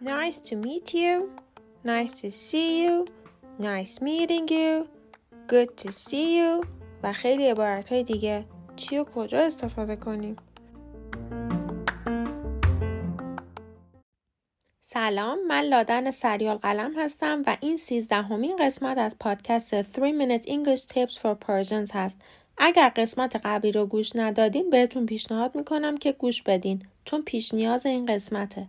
Nice to meet you. Nice to see you. Nice meeting you. Good to see you. و خیلی عبارت های دیگه. چی و کجا استفاده کنیم؟ سلام من لادن سریال قلم هستم و این سیزدهمین قسمت از پادکست 3 Minute English Tips for Persians هست اگر قسمت قبلی رو گوش ندادین بهتون پیشنهاد می‌کنم که گوش بدین چون پیش نیاز این قسمته.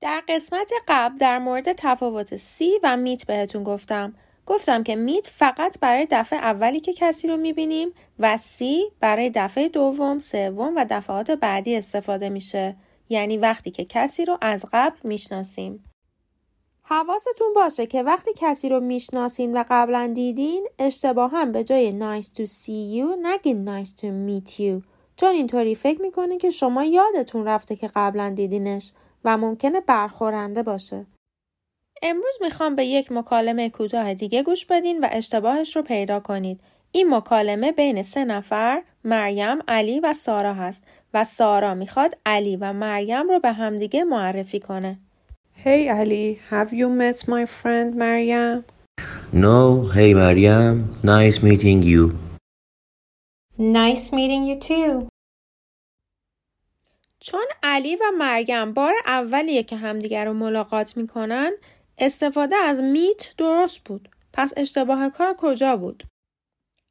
در قسمت قبل در مورد تفاوت سی و میت بهتون گفتم. گفتم که میت فقط برای دفعه اولی که کسی رو می‌بینیم و سی برای دفعه دوم، سوم و دفعات بعدی استفاده میشه. یعنی وقتی که کسی رو از قبل می‌شناسیم. حواستون باشه که وقتی کسی رو می‌شناسین و قبلا دیدین اشتباه به جای nice to see you نگین nice to meet you چون اینطوری فکر می‌کنین که شما یادتون رفته که قبلا دیدینش و ممکنه برخورنده باشه. امروز می‌خوام به یک مکالمه کوتاه دیگه گوش بدین و اشتباهش رو پیدا کنید. این مکالمه بین سه نفر مریم، علی و سارا هست و سارا می‌خواد علی و مریم رو به همدیگه معرفی کنه. Hey Ali, have you met my friend Maryam? No, hey Maryam, nice meeting you. Nice meeting you too. چون علی و مریم بار اولیه که همدیگر رو ملاقات می‌کنن استفاده از میت درست بود. پس اشتباه کار کجا بود؟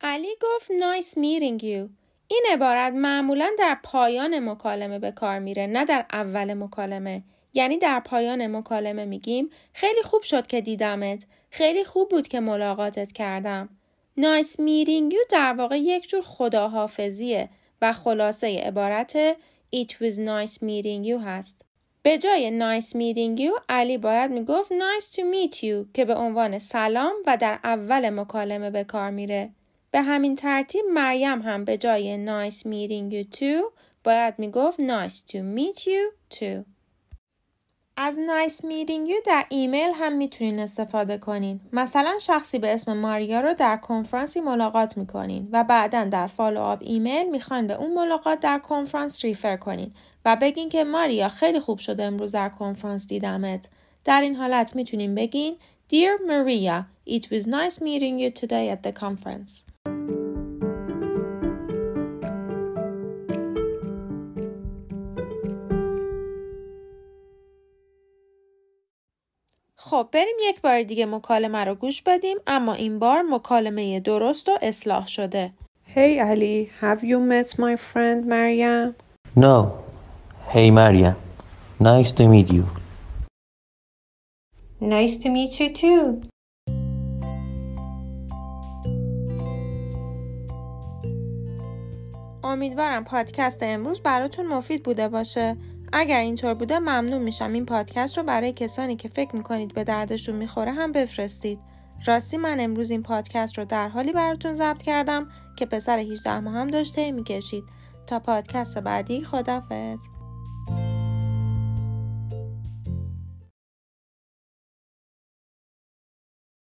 علی گفت nice meeting you. این عبارت معمولا در پایان مکالمه به کار میره نه در اول مکالمه. یعنی در پایان مکالمه میگیم خیلی خوب شد که دیدمت. خیلی خوب بود که ملاقاتت کردم. nice meeting you در واقع یک جور خداحافظیه و خلاصه عبارت It was nice meeting you هست. به جای nice meeting you علی باید می‌گفت nice to meet you که به عنوان سلام و در اول مکالمه به کار میره. به همین ترتیب مریم هم به جای nice meeting you too باید می‌گفت nice to meet you too. از nice meeting you در ایمیل هم می‌تونین استفاده کنین. مثلا شخصی به اسم ماریا رو در کنفرانسی ملاقات می‌کنین و بعدا در follow-up email می‌خواین به اون ملاقات در کنفرانس refer کنین و بگین که ماریا خیلی خوب شده امروز در کنفرانس دیدمت. در این حالت می‌تونین بگین Dear Maria, it was nice meeting you today at the conference. خب بریم یک بار دیگه مکالمه رو گوش بدیم اما این بار مکالمه درست و اصلاح شده. Hey Ali, have you met my friend Maryam? No. Hey Maryam, nice to meet you. Nice to meet you too. امیدوارم پادکست امروز براتون مفید بوده باشه. اگر اینطور بوده ممنون میشم این پادکست رو برای کسانی که فکر می‌کنید به دردشون می‌خوره هم بفرستید. راستی من امروز این پادکست رو در حالی براتون ضبط کردم که پسر 18 ماه هم داشته می‌کشید. تا پادکست بعدی خدافظ.